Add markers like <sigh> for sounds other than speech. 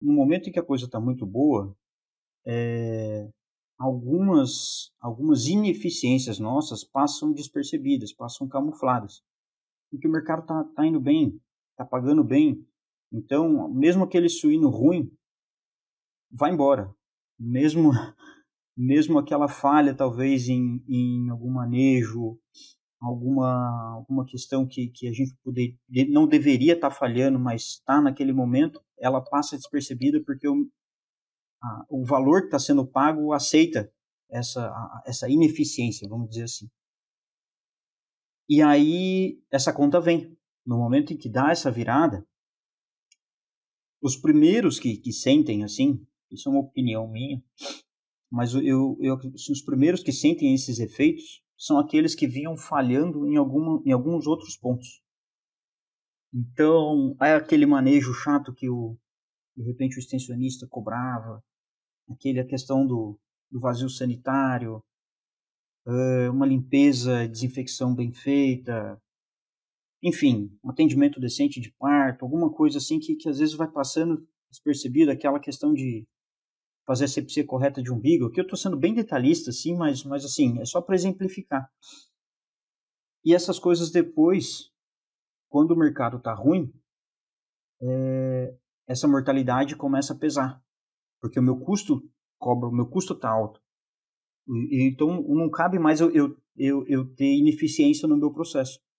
no momento em que a coisa está muito boa, é, algumas, algumas ineficiências nossas passam despercebidas, passam camufladas. Porque o mercado está tá indo bem, está pagando bem. Então, mesmo aquele suíno ruim, vai embora. Mesmo, <laughs> mesmo aquela falha, talvez, em, em algum manejo, alguma, alguma questão que, que a gente poder, não deveria estar tá falhando, mas está naquele momento, ela passa despercebida porque o, a, o valor que está sendo pago aceita essa, a, essa ineficiência, vamos dizer assim. E aí essa conta vem. No momento em que dá essa virada, os primeiros que, que sentem assim, isso é uma opinião minha, mas eu, eu, os primeiros que sentem esses efeitos são aqueles que vinham falhando em, alguma, em alguns outros pontos. Então, é aquele manejo chato que o, de repente o extensionista cobrava, aquele a questão do, do vazio sanitário, uma limpeza, desinfecção bem feita, enfim, um atendimento decente de parto, alguma coisa assim que, que às vezes vai passando despercebido, aquela questão de fazer a sepsia correta de umbigo, aqui eu estou sendo bem detalhista, assim, mas, mas assim, é só para exemplificar. E essas coisas depois, quando o mercado está ruim, é, essa mortalidade começa a pesar, porque o meu custo cobra, o meu custo está alto. E, então não cabe mais eu, eu, eu, eu ter ineficiência no meu processo.